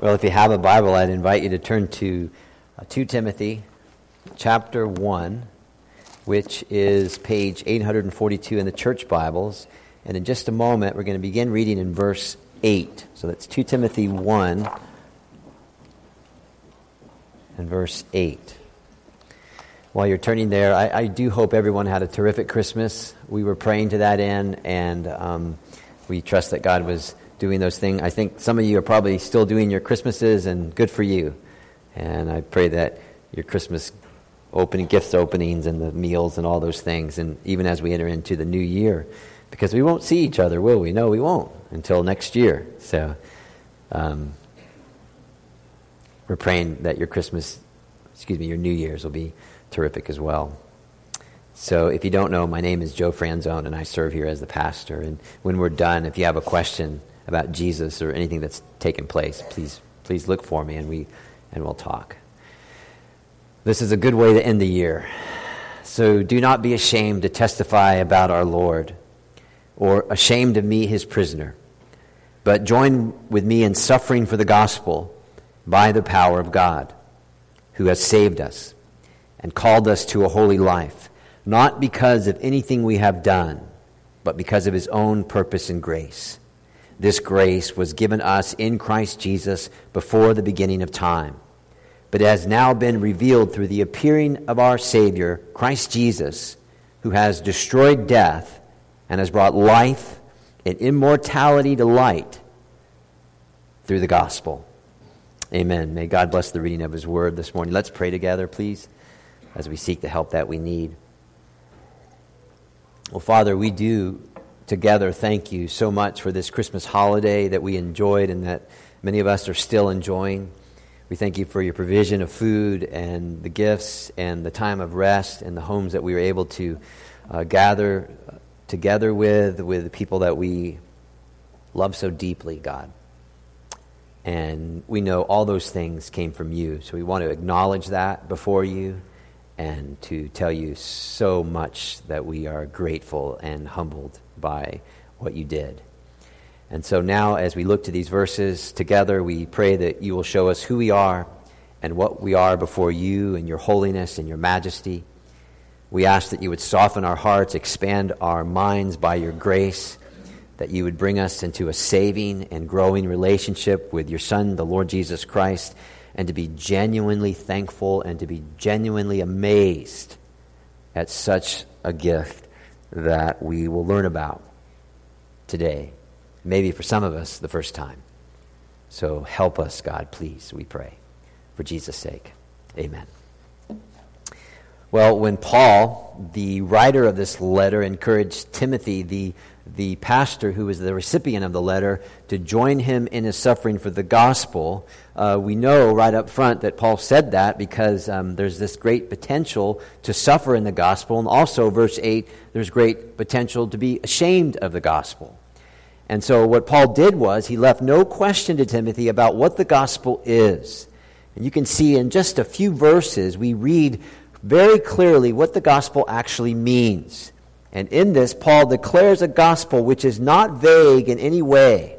Well, if you have a Bible, I'd invite you to turn to uh, 2 Timothy chapter 1, which is page 842 in the church Bibles. And in just a moment, we're going to begin reading in verse 8. So that's 2 Timothy 1 and verse 8. While you're turning there, I, I do hope everyone had a terrific Christmas. We were praying to that end, and um, we trust that God was doing those things. I think some of you are probably still doing your Christmases, and good for you. And I pray that your Christmas opening gifts openings and the meals and all those things, and even as we enter into the new year, because we won't see each other, will we? No, we won't until next year. So um, we're praying that your Christmas, excuse me, your New Year's will be terrific as well. So, if you don't know, my name is Joe Franzone, and I serve here as the pastor. And when we're done, if you have a question about Jesus or anything that's taken place, please, please look for me and, we, and we'll talk. This is a good way to end the year. So do not be ashamed to testify about our Lord or ashamed to meet his prisoner, but join with me in suffering for the gospel by the power of God, who has saved us and called us to a holy life, not because of anything we have done, but because of his own purpose and grace this grace was given us in Christ Jesus before the beginning of time, but has now been revealed through the appearing of our Savior, Christ Jesus, who has destroyed death and has brought life and immortality to light through the gospel. Amen. May God bless the reading of His word this morning. Let's pray together, please, as we seek the help that we need. Well, Father, we do together thank you so much for this Christmas holiday that we enjoyed and that many of us are still enjoying. We thank you for your provision of food and the gifts and the time of rest and the homes that we were able to uh, gather together with, with the people that we love so deeply, God. And we know all those things came from you. So we want to acknowledge that before you and to tell you so much that we are grateful and humbled by what you did. And so now, as we look to these verses together, we pray that you will show us who we are and what we are before you and your holiness and your majesty. We ask that you would soften our hearts, expand our minds by your grace, that you would bring us into a saving and growing relationship with your Son, the Lord Jesus Christ, and to be genuinely thankful and to be genuinely amazed at such a gift that we will learn about today. Maybe for some of us, the first time. So help us, God, please, we pray. For Jesus' sake. Amen. Well, when Paul, the writer of this letter, encouraged Timothy, the the pastor who was the recipient of the letter to join him in his suffering for the gospel. Uh, we know right up front that Paul said that because um, there's this great potential to suffer in the gospel. And also, verse 8, there's great potential to be ashamed of the gospel. And so, what Paul did was he left no question to Timothy about what the gospel is. And you can see in just a few verses, we read very clearly what the gospel actually means. And in this, Paul declares a gospel which is not vague in any way.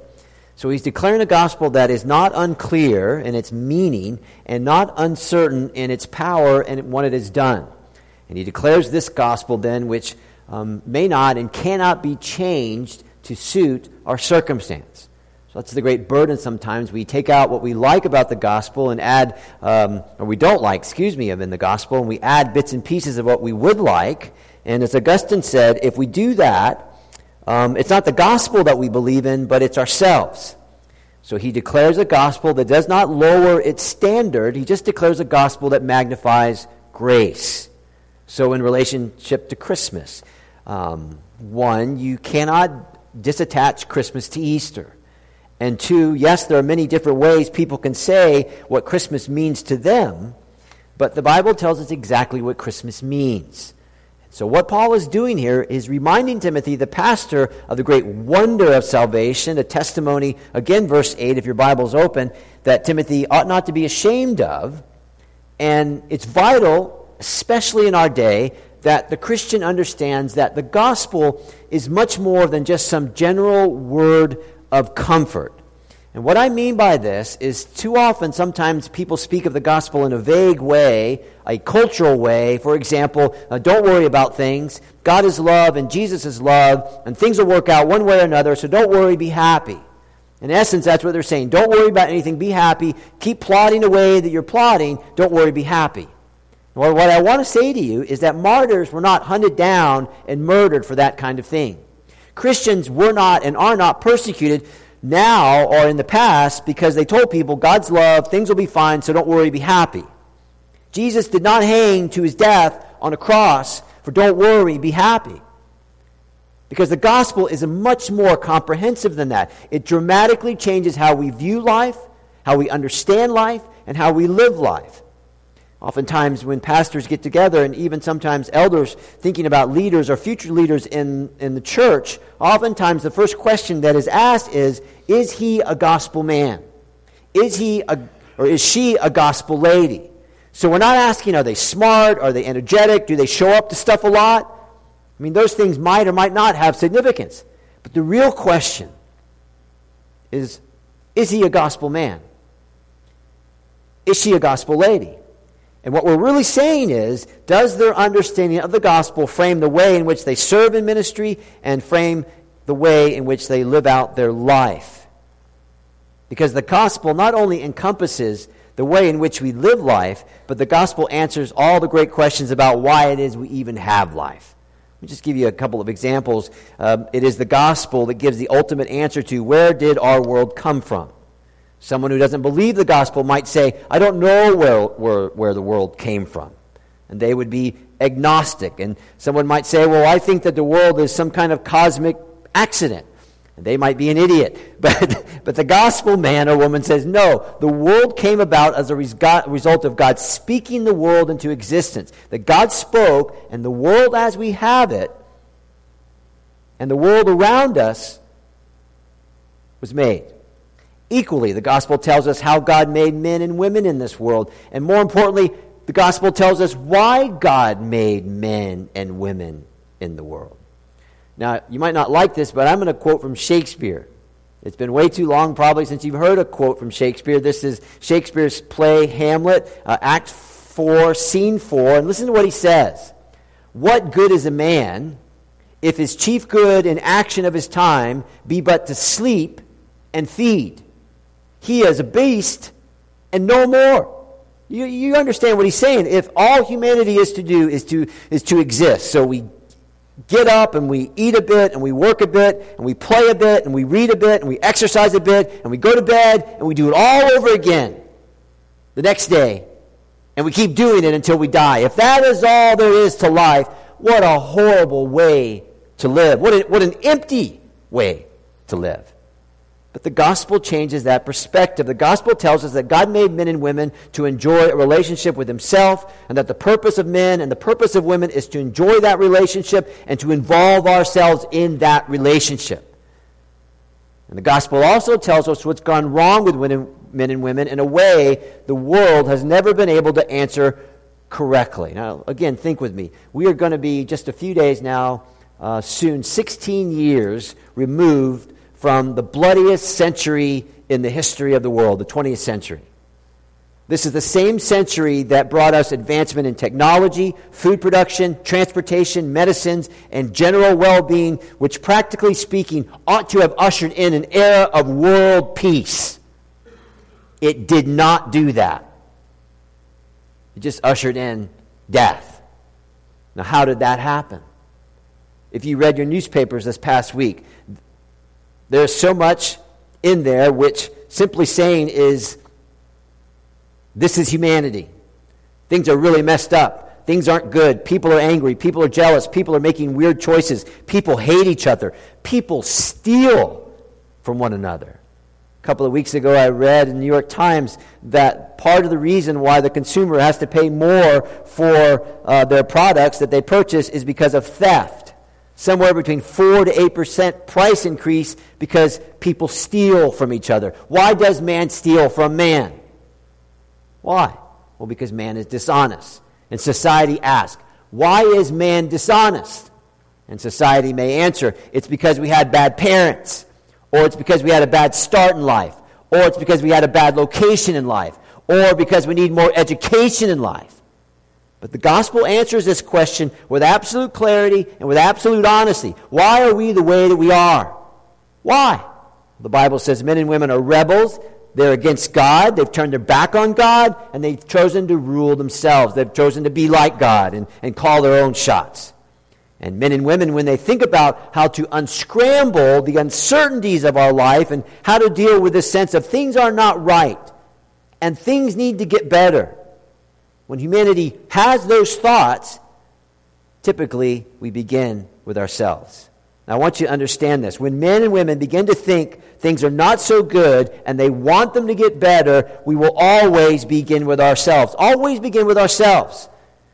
So he's declaring a gospel that is not unclear in its meaning and not uncertain in its power and what it has done. And he declares this gospel then, which um, may not and cannot be changed to suit our circumstance. So that's the great burden sometimes. We take out what we like about the gospel and add, um, or we don't like, excuse me, of in the gospel, and we add bits and pieces of what we would like, and as Augustine said, if we do that, um, it's not the gospel that we believe in, but it's ourselves. So he declares a gospel that does not lower its standard, he just declares a gospel that magnifies grace. So, in relationship to Christmas, um, one, you cannot disattach Christmas to Easter. And two, yes, there are many different ways people can say what Christmas means to them, but the Bible tells us exactly what Christmas means. So, what Paul is doing here is reminding Timothy, the pastor, of the great wonder of salvation, a testimony, again, verse 8, if your Bible's open, that Timothy ought not to be ashamed of. And it's vital, especially in our day, that the Christian understands that the gospel is much more than just some general word of comfort. And what I mean by this is too often, sometimes people speak of the gospel in a vague way, a cultural way. For example, uh, don't worry about things. God is love and Jesus is love, and things will work out one way or another, so don't worry, be happy. In essence, that's what they're saying. Don't worry about anything, be happy. Keep plotting the way that you're plotting. Don't worry, be happy. Well, what I want to say to you is that martyrs were not hunted down and murdered for that kind of thing. Christians were not and are not persecuted now or in the past because they told people God's love, things will be fine, so don't worry, be happy. Jesus did not hang to his death on a cross for don't worry, be happy. Because the gospel is much more comprehensive than that. It dramatically changes how we view life, how we understand life, and how we live life. Oftentimes, when pastors get together, and even sometimes elders thinking about leaders or future leaders in, in the church, oftentimes the first question that is asked is Is he a gospel man? Is he a, or is she a gospel lady? So we're not asking, Are they smart? Are they energetic? Do they show up to stuff a lot? I mean, those things might or might not have significance. But the real question is Is he a gospel man? Is she a gospel lady? And what we're really saying is, does their understanding of the gospel frame the way in which they serve in ministry and frame the way in which they live out their life? Because the gospel not only encompasses the way in which we live life, but the gospel answers all the great questions about why it is we even have life. Let me just give you a couple of examples. Um, it is the gospel that gives the ultimate answer to where did our world come from? Someone who doesn't believe the gospel might say, I don't know where, where, where the world came from. And they would be agnostic. And someone might say, Well, I think that the world is some kind of cosmic accident. And they might be an idiot. But, but the gospel man or woman says, No, the world came about as a result of God speaking the world into existence. That God spoke, and the world as we have it, and the world around us was made. Equally, the gospel tells us how God made men and women in this world. And more importantly, the gospel tells us why God made men and women in the world. Now, you might not like this, but I'm going to quote from Shakespeare. It's been way too long, probably, since you've heard a quote from Shakespeare. This is Shakespeare's play Hamlet, uh, Act 4, Scene 4. And listen to what he says What good is a man if his chief good and action of his time be but to sleep and feed? He is a beast and no more. You, you understand what he's saying. If all humanity is to do is to, is to exist, so we get up and we eat a bit and we work a bit and we play a bit and we read a bit and we exercise a bit and we go to bed and we do it all over again the next day and we keep doing it until we die. If that is all there is to life, what a horrible way to live. What, a, what an empty way to live. But the gospel changes that perspective. The gospel tells us that God made men and women to enjoy a relationship with Himself, and that the purpose of men and the purpose of women is to enjoy that relationship and to involve ourselves in that relationship. And the gospel also tells us what's gone wrong with men and women in a way the world has never been able to answer correctly. Now, again, think with me. We are going to be just a few days now, uh, soon, 16 years removed from the bloodiest century in the history of the world, the 20th century. This is the same century that brought us advancement in technology, food production, transportation, medicines, and general well being, which, practically speaking, ought to have ushered in an era of world peace. It did not do that. It just ushered in death. Now, how did that happen? If you read your newspapers this past week, there's so much in there which simply saying is this is humanity. Things are really messed up. Things aren't good. People are angry. People are jealous. People are making weird choices. People hate each other. People steal from one another. A couple of weeks ago, I read in the New York Times that part of the reason why the consumer has to pay more for uh, their products that they purchase is because of theft somewhere between 4 to 8% price increase because people steal from each other. Why does man steal from man? Why? Well, because man is dishonest. And society asks, why is man dishonest? And society may answer, it's because we had bad parents, or it's because we had a bad start in life, or it's because we had a bad location in life, or because we need more education in life. But the gospel answers this question with absolute clarity and with absolute honesty. Why are we the way that we are? Why? The Bible says men and women are rebels. They're against God. They've turned their back on God, and they've chosen to rule themselves. They've chosen to be like God and, and call their own shots. And men and women, when they think about how to unscramble the uncertainties of our life and how to deal with this sense of things are not right and things need to get better, when humanity has those thoughts, typically we begin with ourselves. Now, I want you to understand this. When men and women begin to think things are not so good and they want them to get better, we will always begin with ourselves. Always begin with ourselves.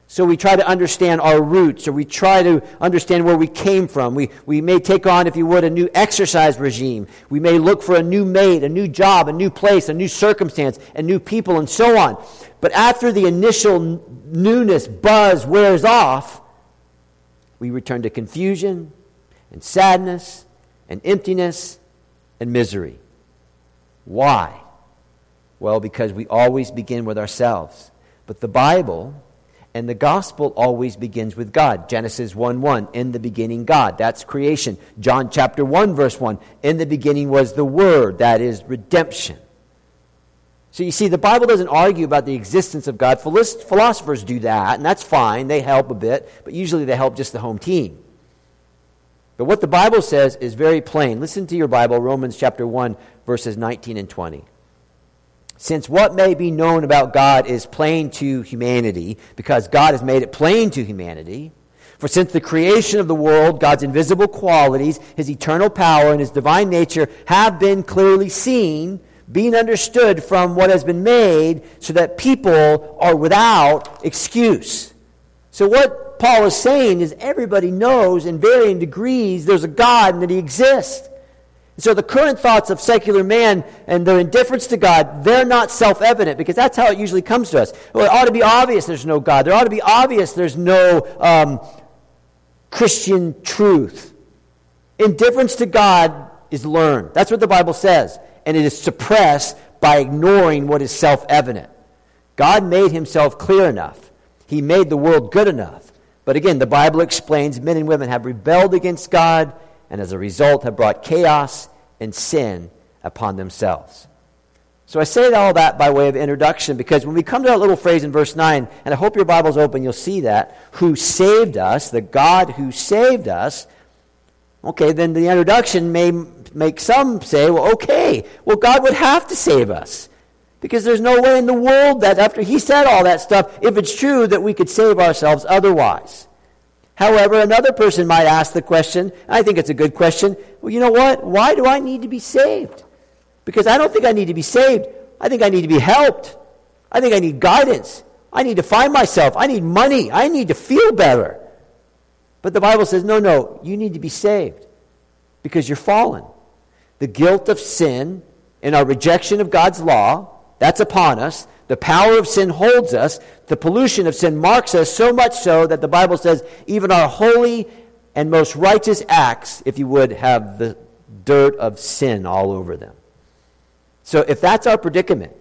So we try to understand our roots, or we try to understand where we came from. We, we may take on, if you would, a new exercise regime. We may look for a new mate, a new job, a new place, a new circumstance, and new people, and so on. But after the initial newness buzz wears off, we return to confusion and sadness and emptiness and misery. Why? Well, because we always begin with ourselves. But the Bible and the gospel always begins with God. Genesis 1 1, in the beginning, God. That's creation. John chapter 1, verse 1, in the beginning was the Word. That is redemption. So you see, the Bible doesn't argue about the existence of God. Philosophers do that, and that's fine. They help a bit, but usually they help just the home team. But what the Bible says is very plain. Listen to your Bible, Romans chapter 1, verses 19 and 20. Since what may be known about God is plain to humanity, because God has made it plain to humanity, for since the creation of the world, God's invisible qualities, his eternal power, and his divine nature have been clearly seen, being understood from what has been made, so that people are without excuse. So, what Paul is saying is everybody knows in varying degrees there's a God and that he exists. So the current thoughts of secular man and their indifference to God, they're not self-evident because that's how it usually comes to us. Well, it ought to be obvious there's no God. There ought to be obvious there's no um, Christian truth. Indifference to God is learned. That's what the Bible says. And it is suppressed by ignoring what is self-evident. God made himself clear enough. He made the world good enough. But again, the Bible explains men and women have rebelled against God and as a result have brought chaos and sin upon themselves. So I say all that by way of introduction because when we come to that little phrase in verse 9, and I hope your Bible's open, you'll see that, who saved us, the God who saved us, okay, then the introduction may make some say, well, okay, well, God would have to save us. Because there's no way in the world that after he said all that stuff, if it's true that we could save ourselves otherwise. However, another person might ask the question, I think it's a good question, well, you know what? Why do I need to be saved? Because I don't think I need to be saved. I think I need to be helped. I think I need guidance. I need to find myself. I need money. I need to feel better. But the Bible says, no, no, you need to be saved because you're fallen. The guilt of sin and our rejection of God's law, that's upon us. The power of sin holds us. The pollution of sin marks us so much so that the Bible says even our holy and most righteous acts, if you would, have the dirt of sin all over them. So if that's our predicament,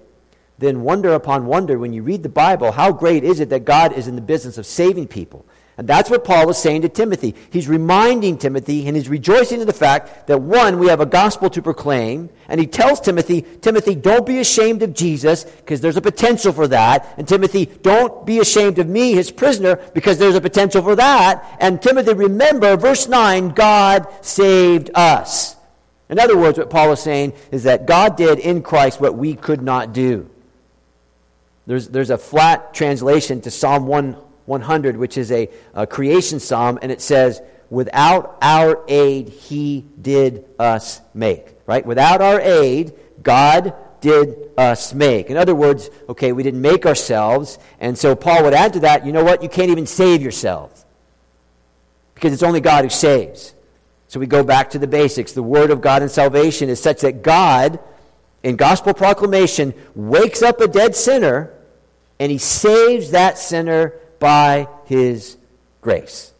then wonder upon wonder when you read the Bible, how great is it that God is in the business of saving people? And that's what Paul is saying to Timothy. He's reminding Timothy and he's rejoicing in the fact that one, we have a gospel to proclaim. And he tells Timothy, Timothy, don't be ashamed of Jesus because there's a potential for that. And Timothy, don't be ashamed of me, his prisoner, because there's a potential for that. And Timothy, remember, verse 9, God saved us. In other words, what Paul is saying is that God did in Christ what we could not do. There's, there's a flat translation to Psalm 1 100, which is a, a creation psalm, and it says, Without our aid, he did us make. Right? Without our aid, God did us make. In other words, okay, we didn't make ourselves, and so Paul would add to that, you know what? You can't even save yourself. Because it's only God who saves. So we go back to the basics. The Word of God in salvation is such that God, in gospel proclamation, wakes up a dead sinner and he saves that sinner by his grace.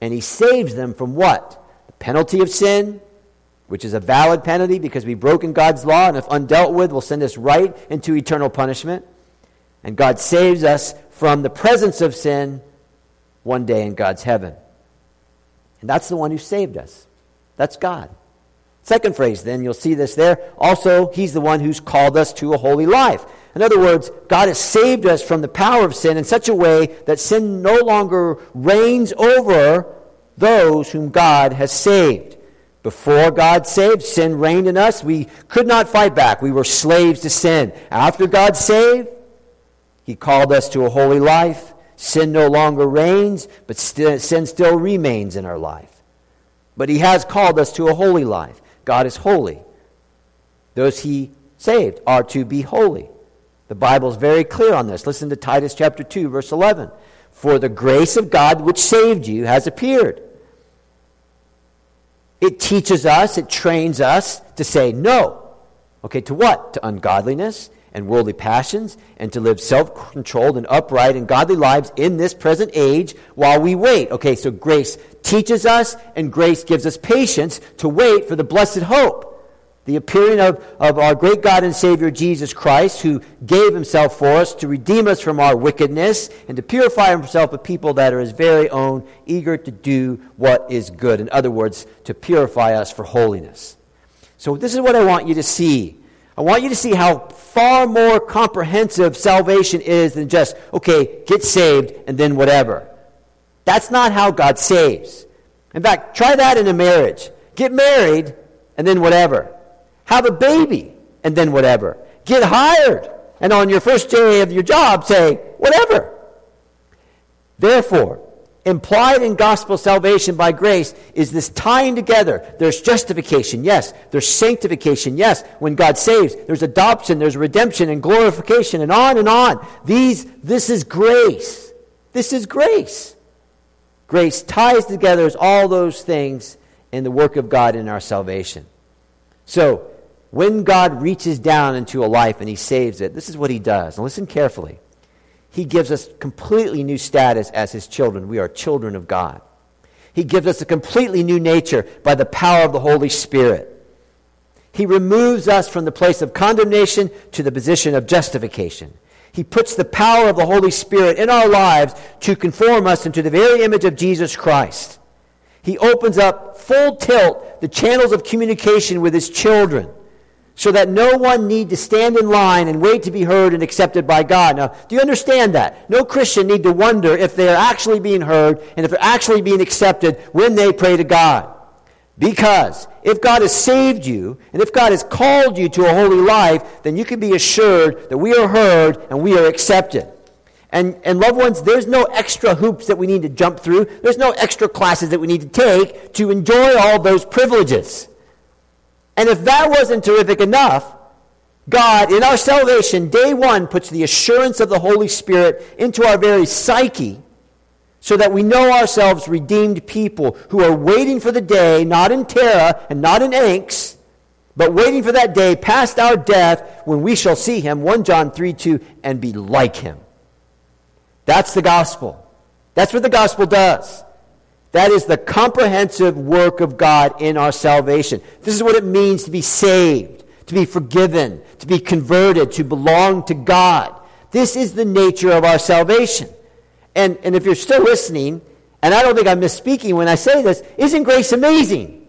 And he saves them from what? The penalty of sin, which is a valid penalty because we've broken God's law, and if undealt with, will send us right into eternal punishment. And God saves us from the presence of sin one day in God's heaven. And that's the one who saved us. That's God. Second phrase, then, you'll see this there. Also, He's the one who's called us to a holy life. In other words, God has saved us from the power of sin in such a way that sin no longer reigns over those whom God has saved. Before God saved, sin reigned in us. We could not fight back. We were slaves to sin. After God saved, He called us to a holy life. Sin no longer reigns, but st- sin still remains in our life. But He has called us to a holy life. God is holy. Those He saved are to be holy. The Bible is very clear on this. Listen to Titus chapter 2, verse 11. For the grace of God which saved you has appeared it teaches us, it trains us to say no. Okay, to what? To ungodliness and worldly passions, and to live self controlled and upright and godly lives in this present age while we wait. Okay, so grace teaches us, and grace gives us patience to wait for the blessed hope the appearing of, of our great God and Savior Jesus Christ, who gave himself for us to redeem us from our wickedness and to purify himself a people that are his very own, eager to do what is good. In other words, to purify us for holiness. So, this is what I want you to see. I want you to see how far more comprehensive salvation is than just, okay, get saved and then whatever. That's not how God saves. In fact, try that in a marriage. Get married and then whatever. Have a baby, and then whatever. Get hired, and on your first day of your job, say, whatever. Therefore, implied in gospel salvation by grace is this tying together. There's justification, yes. There's sanctification, yes. When God saves, there's adoption, there's redemption and glorification, and on and on. These, this is grace. This is grace. Grace ties together all those things in the work of God in our salvation. So, when God reaches down into a life and he saves it, this is what he does. And listen carefully. He gives us completely new status as his children. We are children of God. He gives us a completely new nature by the power of the Holy Spirit. He removes us from the place of condemnation to the position of justification. He puts the power of the Holy Spirit in our lives to conform us into the very image of Jesus Christ. He opens up full tilt the channels of communication with his children so that no one need to stand in line and wait to be heard and accepted by God. Now, do you understand that? No Christian need to wonder if they are actually being heard and if they're actually being accepted when they pray to God. Because if God has saved you and if God has called you to a holy life, then you can be assured that we are heard and we are accepted. And, and loved ones, there's no extra hoops that we need to jump through. There's no extra classes that we need to take to enjoy all those privileges. And if that wasn't terrific enough, God, in our salvation, day one, puts the assurance of the Holy Spirit into our very psyche so that we know ourselves redeemed people who are waiting for the day, not in terror and not in angst, but waiting for that day past our death when we shall see him, 1 John 3 2, and be like him. That's the gospel. That's what the gospel does. That is the comprehensive work of God in our salvation. This is what it means to be saved, to be forgiven, to be converted, to belong to God. This is the nature of our salvation. And, and if you're still listening, and I don't think I'm misspeaking when I say this, isn't grace amazing?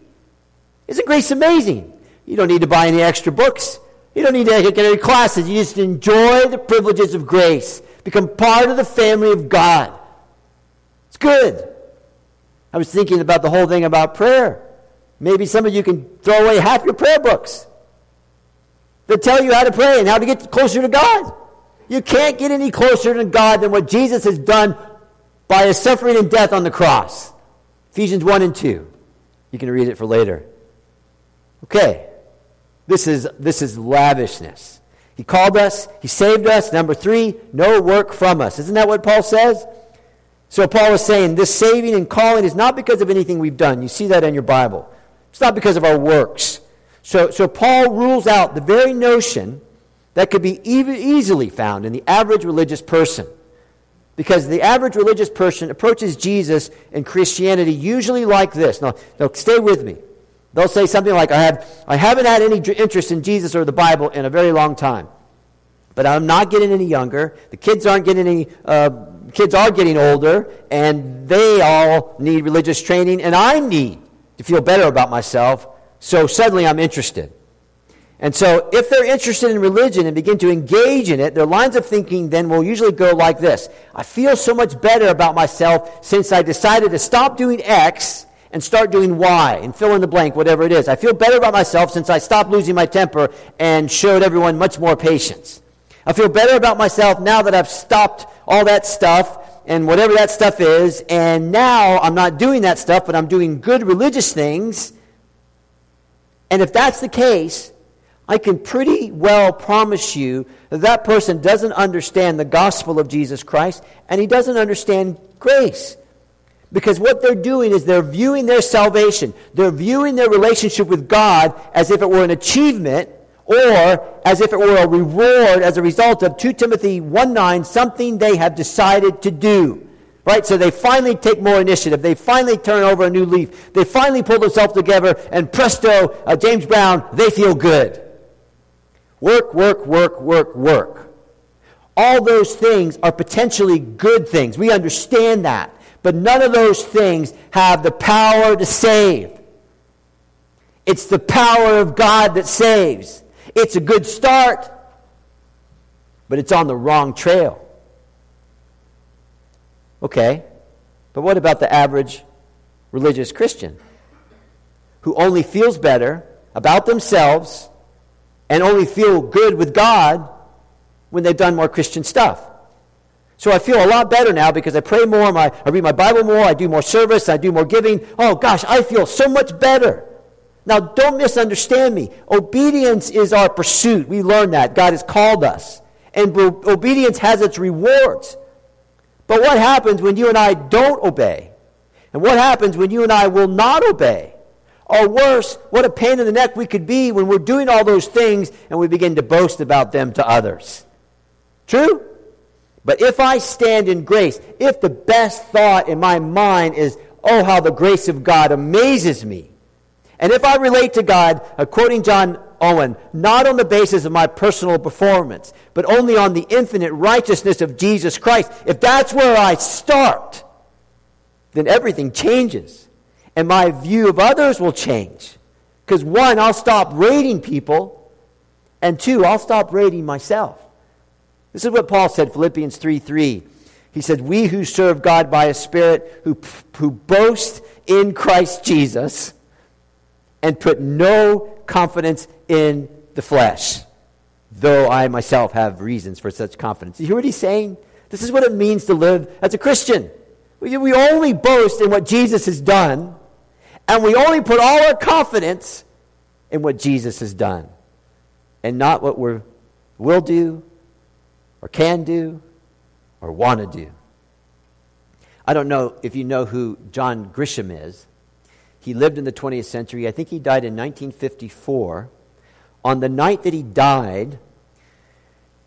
Isn't grace amazing? You don't need to buy any extra books. You don't need to get any classes. You just enjoy the privileges of grace. Become part of the family of God. It's good. I was thinking about the whole thing about prayer. Maybe some of you can throw away half your prayer books that tell you how to pray and how to get closer to God. You can't get any closer to God than what Jesus has done by his suffering and death on the cross. Ephesians 1 and 2. You can read it for later. Okay. This is, this is lavishness. He called us, He saved us. Number three, no work from us. Isn't that what Paul says? So Paul is saying this saving and calling is not because of anything we've done. You see that in your Bible. It's not because of our works. So, so Paul rules out the very notion that could be even easily found in the average religious person. Because the average religious person approaches Jesus and Christianity usually like this. Now, now stay with me. They'll say something like, I, have, I haven't had any interest in Jesus or the Bible in a very long time. But I'm not getting any younger. The kids aren't getting any, uh, kids are getting older, and they all need religious training, and I need to feel better about myself. So suddenly I'm interested. And so, if they're interested in religion and begin to engage in it, their lines of thinking then will usually go like this I feel so much better about myself since I decided to stop doing X and start doing Y and fill in the blank, whatever it is. I feel better about myself since I stopped losing my temper and showed everyone much more patience. I feel better about myself now that I've stopped all that stuff and whatever that stuff is, and now I'm not doing that stuff, but I'm doing good religious things. And if that's the case, I can pretty well promise you that that person doesn't understand the gospel of Jesus Christ and he doesn't understand grace. Because what they're doing is they're viewing their salvation, they're viewing their relationship with God as if it were an achievement or as if it were a reward as a result of 2 Timothy 1 9, something they have decided to do. Right? So they finally take more initiative. They finally turn over a new leaf. They finally pull themselves together, and presto, uh, James Brown, they feel good. Work, work, work, work, work. All those things are potentially good things. We understand that. But none of those things have the power to save. It's the power of God that saves. It's a good start, but it's on the wrong trail. Okay, but what about the average religious Christian who only feels better about themselves and only feel good with God when they've done more Christian stuff. So I feel a lot better now because I pray more, my, I read my Bible more, I do more service, I do more giving. Oh gosh, I feel so much better. Now don't misunderstand me. Obedience is our pursuit. We learn that. God has called us. And obedience has its rewards. But what happens when you and I don't obey? And what happens when you and I will not obey? Or worse, what a pain in the neck we could be when we're doing all those things and we begin to boast about them to others. True? But if I stand in grace, if the best thought in my mind is, oh, how the grace of God amazes me, and if I relate to God, quoting John Owen, not on the basis of my personal performance, but only on the infinite righteousness of Jesus Christ, if that's where I start, then everything changes and my view of others will change. Because one, I'll stop rating people, and two, I'll stop rating myself. This is what Paul said, Philippians 3 3. He said, We who serve God by a Spirit, who, who boast in Christ Jesus, and put no confidence in the flesh, though I myself have reasons for such confidence. You hear what he's saying? This is what it means to live as a Christian. We, we only boast in what Jesus has done and we only put all our confidence in what Jesus has done and not what we will do or can do or want to do. I don't know if you know who John Grisham is. He lived in the 20th century. I think he died in 1954. On the night that he died,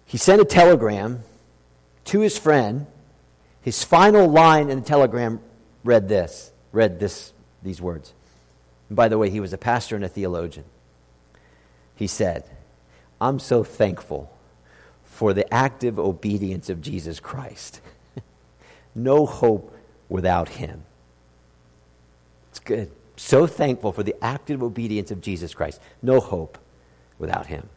he sent a telegram to his friend. His final line in the telegram read this, read this these words. And by the way, he was a pastor and a theologian. He said, I'm so thankful for the active obedience of Jesus Christ. no hope without him. It's good. So thankful for the active obedience of Jesus Christ. No hope without him.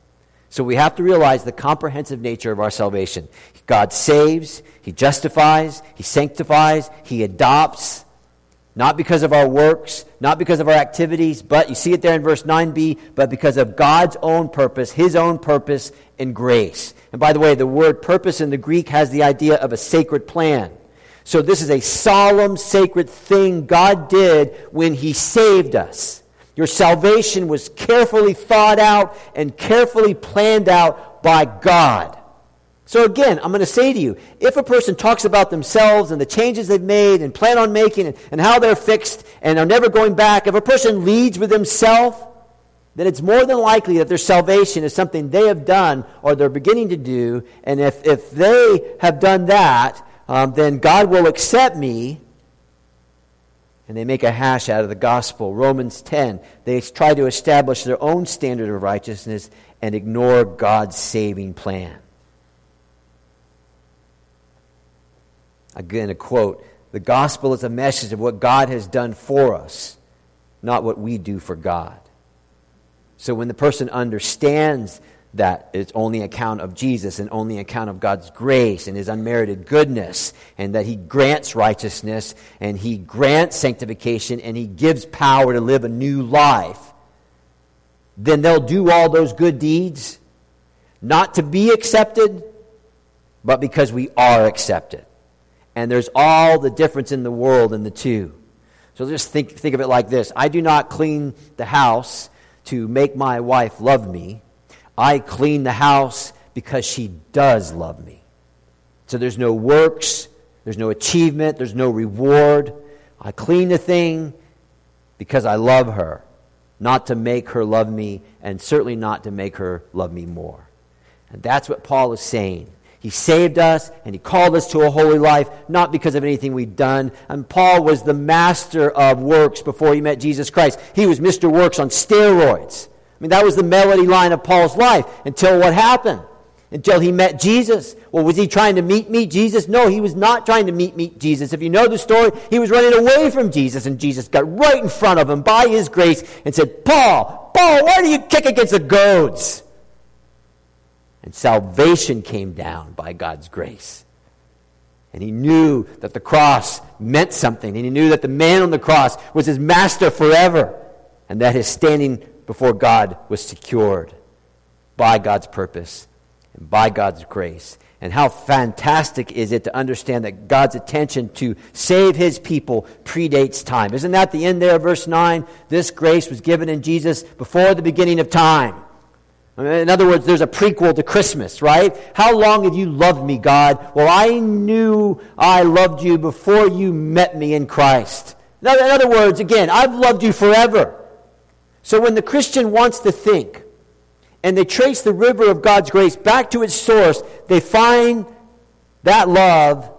So we have to realize the comprehensive nature of our salvation. God saves, He justifies, He sanctifies, He adopts, not because of our works, not because of our activities, but you see it there in verse 9b, but because of God's own purpose, His own purpose and grace. And by the way, the word purpose in the Greek has the idea of a sacred plan. So this is a solemn, sacred thing God did when He saved us. Your salvation was carefully thought out and carefully planned out by God. So again, I'm going to say to you, if a person talks about themselves and the changes they've made and plan on making and, and how they're fixed and are never going back, if a person leads with himself, then it's more than likely that their salvation is something they have done or they're beginning to do. And if, if they have done that, um, then God will accept me and they make a hash out of the gospel. Romans 10, they try to establish their own standard of righteousness and ignore God's saving plan. Again, a quote The gospel is a message of what God has done for us, not what we do for God. So when the person understands that it's only account of Jesus and only account of God's grace and his unmerited goodness, and that he grants righteousness and he grants sanctification and he gives power to live a new life, then they'll do all those good deeds, not to be accepted, but because we are accepted. And there's all the difference in the world in the two. So just think, think of it like this I do not clean the house to make my wife love me. I clean the house because she does love me. So there's no works, there's no achievement, there's no reward. I clean the thing because I love her, not to make her love me, and certainly not to make her love me more. And that's what Paul is saying. He saved us and he called us to a holy life, not because of anything we've done. And Paul was the master of works before he met Jesus Christ. He was Mr. Works on steroids. I mean, that was the melody line of Paul's life until what happened? Until he met Jesus. Well, was he trying to meet meet Jesus? No, he was not trying to meet meet Jesus. If you know the story, he was running away from Jesus, and Jesus got right in front of him by his grace and said, Paul, Paul, why do you kick against the goads? And salvation came down by God's grace. And he knew that the cross meant something. And he knew that the man on the cross was his master forever. And that his standing before God was secured by God's purpose and by God's grace. And how fantastic is it to understand that God's attention to save his people predates time. Isn't that the end there, verse 9? This grace was given in Jesus before the beginning of time. In other words, there's a prequel to Christmas, right? How long have you loved me, God? Well, I knew I loved you before you met me in Christ. In other words, again, I've loved you forever. So when the Christian wants to think and they trace the river of God's grace back to its source, they find that love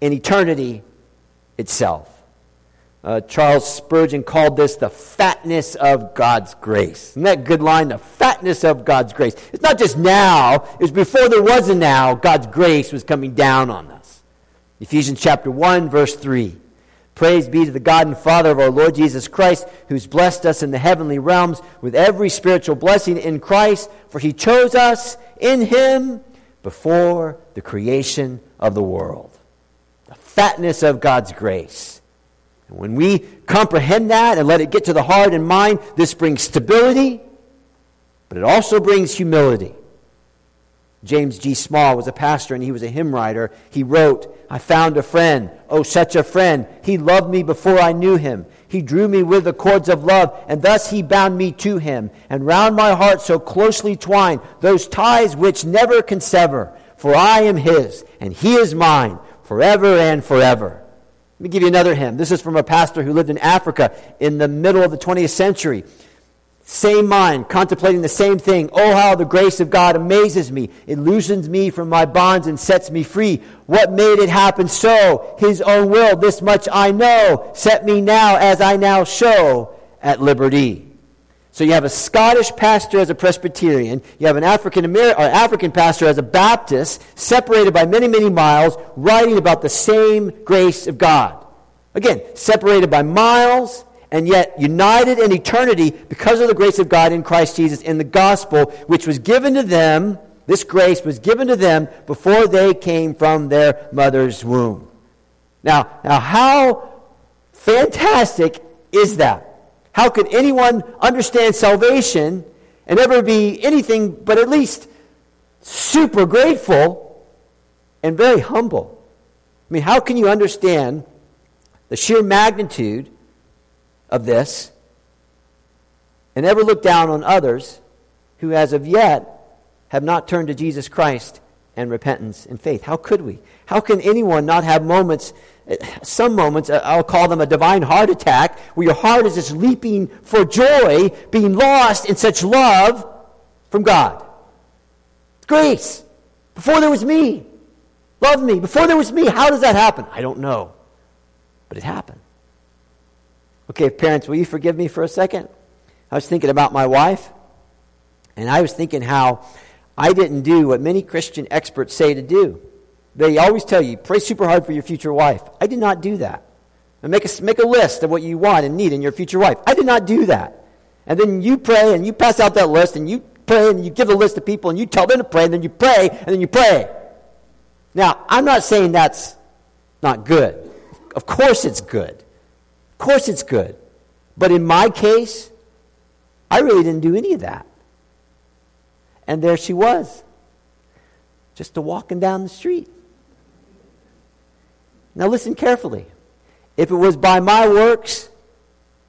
in eternity itself. Uh, Charles Spurgeon called this the fatness of God's grace. Isn't that good line? The fatness of God's grace. It's not just now, it was before there was a now, God's grace was coming down on us. Ephesians chapter 1, verse 3. Praise be to the God and Father of our Lord Jesus Christ, who's blessed us in the heavenly realms with every spiritual blessing in Christ, for he chose us in him before the creation of the world. The fatness of God's grace. And when we comprehend that and let it get to the heart and mind, this brings stability, but it also brings humility. James G. Small was a pastor and he was a hymn writer. He wrote, I found a friend, oh, such a friend. He loved me before I knew him. He drew me with the cords of love, and thus he bound me to him. And round my heart so closely twined those ties which never can sever. For I am his, and he is mine, forever and forever. Let me give you another hymn. This is from a pastor who lived in Africa in the middle of the 20th century. Same mind, contemplating the same thing. Oh, how the grace of God amazes me. It loosens me from my bonds and sets me free. What made it happen so? His own will, this much I know. Set me now, as I now show, at liberty. So you have a Scottish pastor as a Presbyterian. You have an African American African pastor as a Baptist, separated by many, many miles, writing about the same grace of God. Again, separated by miles, and yet united in eternity because of the grace of God in Christ Jesus in the gospel, which was given to them. This grace was given to them before they came from their mother's womb. Now, now how fantastic is that? How could anyone understand salvation and ever be anything but at least super grateful and very humble? I mean, how can you understand the sheer magnitude of this and ever look down on others who, as of yet, have not turned to Jesus Christ and repentance and faith. How could we? How can anyone not have moments, some moments, uh, I'll call them a divine heart attack, where your heart is just leaping for joy, being lost in such love from God? Grace. Before there was me. Love me. Before there was me. How does that happen? I don't know. But it happened. Okay, parents, will you forgive me for a second? I was thinking about my wife, and I was thinking how I didn't do what many Christian experts say to do. They always tell you, pray super hard for your future wife. I did not do that. And make a, make a list of what you want and need in your future wife. I did not do that. And then you pray and you pass out that list and you pray and you give the list to people and you tell them to pray and then you pray and then you pray. Now, I'm not saying that's not good. Of course it's good. Course it's good. But in my case, I really didn't do any of that. And there she was, just a walking down the street. Now listen carefully. If it was by my works,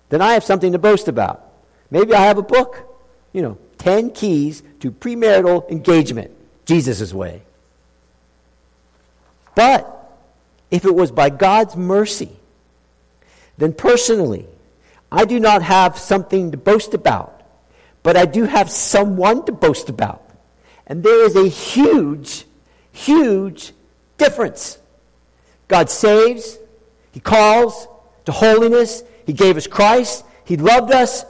then I have something to boast about. Maybe I have a book, you know, 10 keys to premarital engagement, Jesus' way. But if it was by God's mercy, then personally, I do not have something to boast about, but I do have someone to boast about. And there is a huge, huge difference. God saves, He calls to holiness, He gave us Christ, He loved us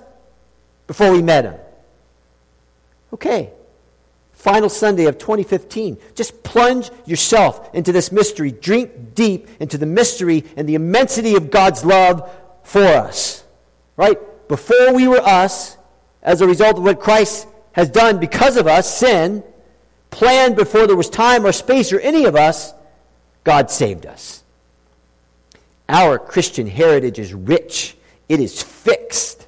before we met Him. Okay, final Sunday of 2015. Just plunge yourself into this mystery. Drink deep into the mystery and the immensity of God's love for us. Right? Before we were us, as a result of what Christ has done because of us, sin, planned before there was time or space or any of us, God saved us. Our Christian heritage is rich, it is fixed.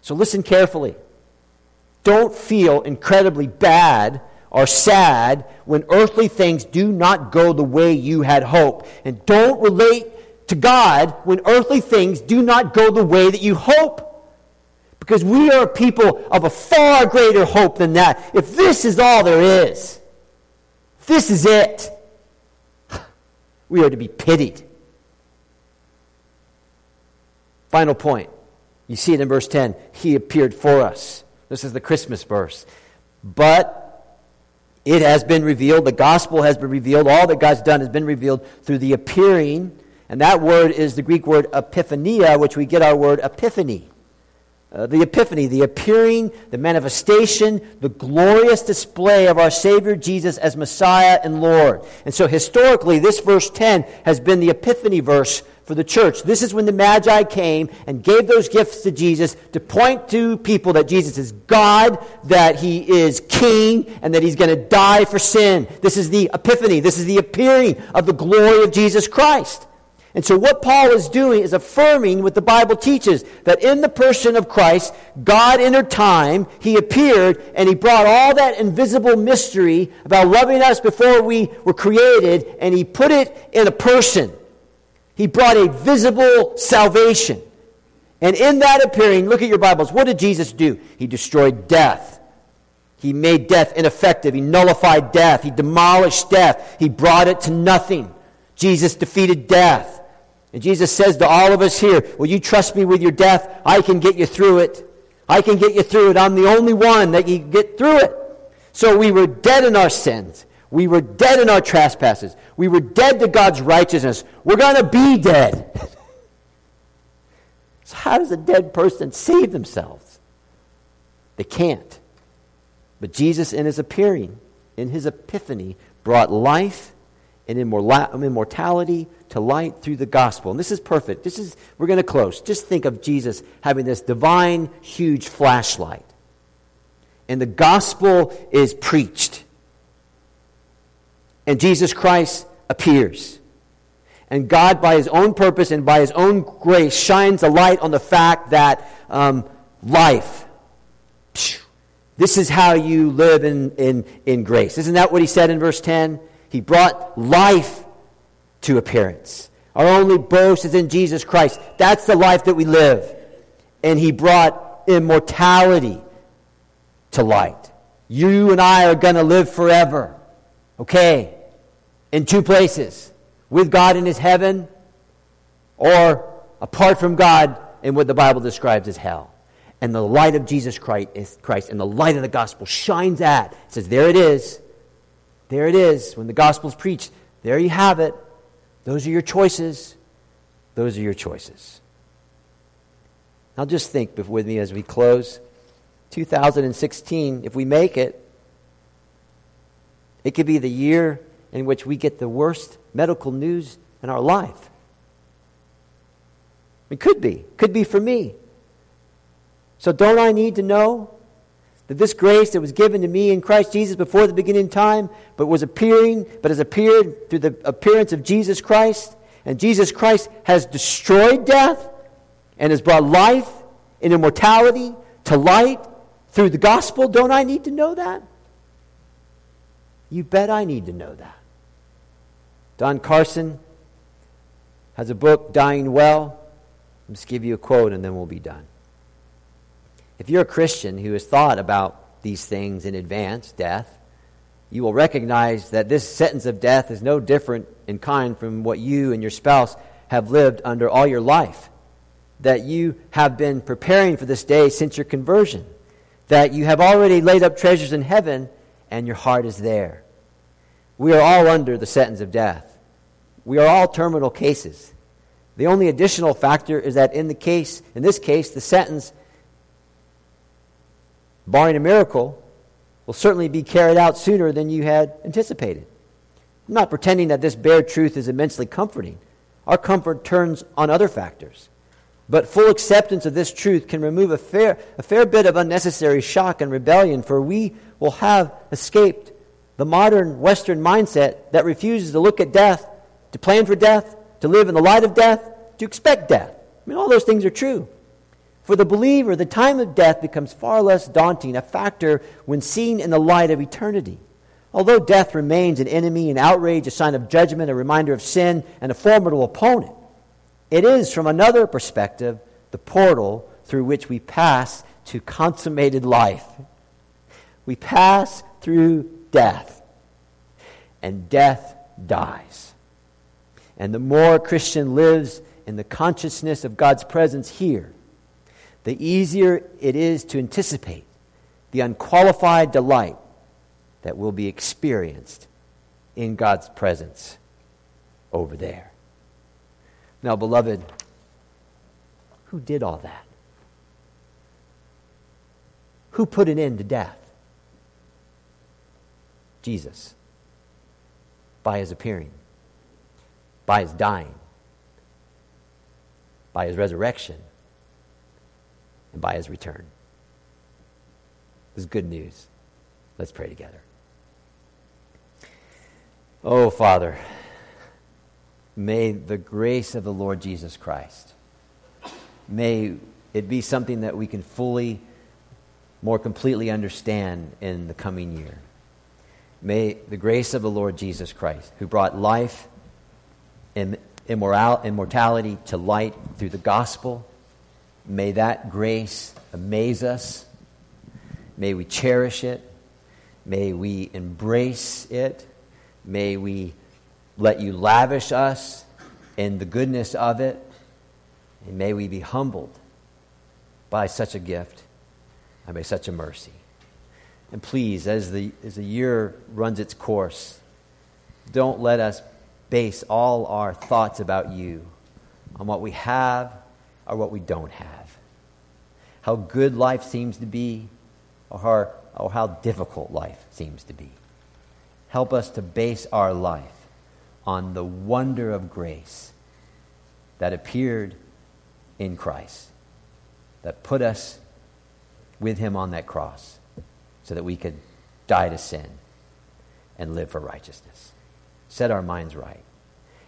So listen carefully. Don't feel incredibly bad or sad when earthly things do not go the way you had hoped. And don't relate to God when earthly things do not go the way that you hope. Because we are people of a far greater hope than that. If this is all there is, this is it, we are to be pitied. Final point. You see it in verse 10. He appeared for us. This is the Christmas verse. But it has been revealed, the gospel has been revealed, all that God's done has been revealed through the appearing. And that word is the Greek word epiphania, which we get our word epiphany. Uh, the epiphany, the appearing, the manifestation, the glorious display of our Savior Jesus as Messiah and Lord. And so historically, this verse 10 has been the epiphany verse for the church. This is when the Magi came and gave those gifts to Jesus to point to people that Jesus is God, that he is king, and that he's going to die for sin. This is the epiphany. This is the appearing of the glory of Jesus Christ. And so, what Paul is doing is affirming what the Bible teaches that in the person of Christ, God entered time, He appeared, and He brought all that invisible mystery about loving us before we were created, and He put it in a person. He brought a visible salvation. And in that appearing, look at your Bibles, what did Jesus do? He destroyed death. He made death ineffective. He nullified death. He demolished death. He brought it to nothing. Jesus defeated death. And Jesus says to all of us here, Will you trust me with your death? I can get you through it. I can get you through it. I'm the only one that can get through it. So we were dead in our sins. We were dead in our trespasses. We were dead to God's righteousness. We're going to be dead. so, how does a dead person save themselves? They can't. But Jesus, in his appearing, in his epiphany, brought life and immortality to light through the gospel. And this is perfect. This is we're going to close. Just think of Jesus having this divine huge flashlight. And the gospel is preached. And Jesus Christ appears. And God, by his own purpose and by his own grace, shines a light on the fact that um, life, this is how you live in, in, in grace. Isn't that what he said in verse 10? He brought life to appearance. Our only boast is in Jesus Christ. That's the life that we live. And He brought immortality to light. You and I are going to live forever. Okay? In two places with God in His heaven, or apart from God in what the Bible describes as hell. And the light of Jesus Christ, Christ and the light of the gospel shines at. It says, There it is. There it is. When the gospel is preached, there you have it. Those are your choices. Those are your choices. Now just think with me as we close. 2016, if we make it, it could be the year in which we get the worst medical news in our life. It could be. Could be for me. So don't I need to know that this grace that was given to me in Christ Jesus before the beginning time, but was appearing, but has appeared through the appearance of Jesus Christ, and Jesus Christ has destroyed death and has brought life and immortality to light through the gospel. Don't I need to know that? You bet I need to know that. Don Carson has a book, Dying Well. I'll just give you a quote and then we'll be done. If you're a Christian who has thought about these things in advance, death, you will recognize that this sentence of death is no different in kind from what you and your spouse have lived under all your life. That you have been preparing for this day since your conversion. That you have already laid up treasures in heaven and your heart is there. We are all under the sentence of death. We are all terminal cases. The only additional factor is that in the case, in this case, the sentence barring a miracle, will certainly be carried out sooner than you had anticipated. I'm not pretending that this bare truth is immensely comforting. Our comfort turns on other factors. But full acceptance of this truth can remove a fair, a fair bit of unnecessary shock and rebellion, for we will have escaped the modern Western mindset that refuses to look at death, to plan for death, to live in the light of death, to expect death. I mean, all those things are true. For the believer, the time of death becomes far less daunting, a factor when seen in the light of eternity. Although death remains an enemy, an outrage, a sign of judgment, a reminder of sin, and a formidable opponent, it is, from another perspective, the portal through which we pass to consummated life. We pass through death, and death dies. And the more a Christian lives in the consciousness of God's presence here, the easier it is to anticipate the unqualified delight that will be experienced in God's presence over there. Now, beloved, who did all that? Who put an end to death? Jesus. By his appearing, by his dying, by his resurrection, and by his return. This is good news. Let's pray together. Oh, Father, may the grace of the Lord Jesus Christ, may it be something that we can fully, more completely understand in the coming year. May the grace of the Lord Jesus Christ, who brought life and immortality to light through the gospel, May that grace amaze us. May we cherish it. May we embrace it. May we let you lavish us in the goodness of it. And may we be humbled by such a gift and by such a mercy. And please, as the, as the year runs its course, don't let us base all our thoughts about you on what we have or what we don't have. How good life seems to be, or how, or how difficult life seems to be. Help us to base our life on the wonder of grace that appeared in Christ, that put us with him on that cross so that we could die to sin and live for righteousness. Set our minds right.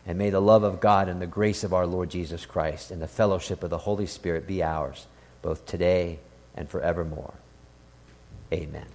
And may the love of God and the grace of our Lord Jesus Christ and the fellowship of the Holy Spirit be ours, both today and forevermore. Amen.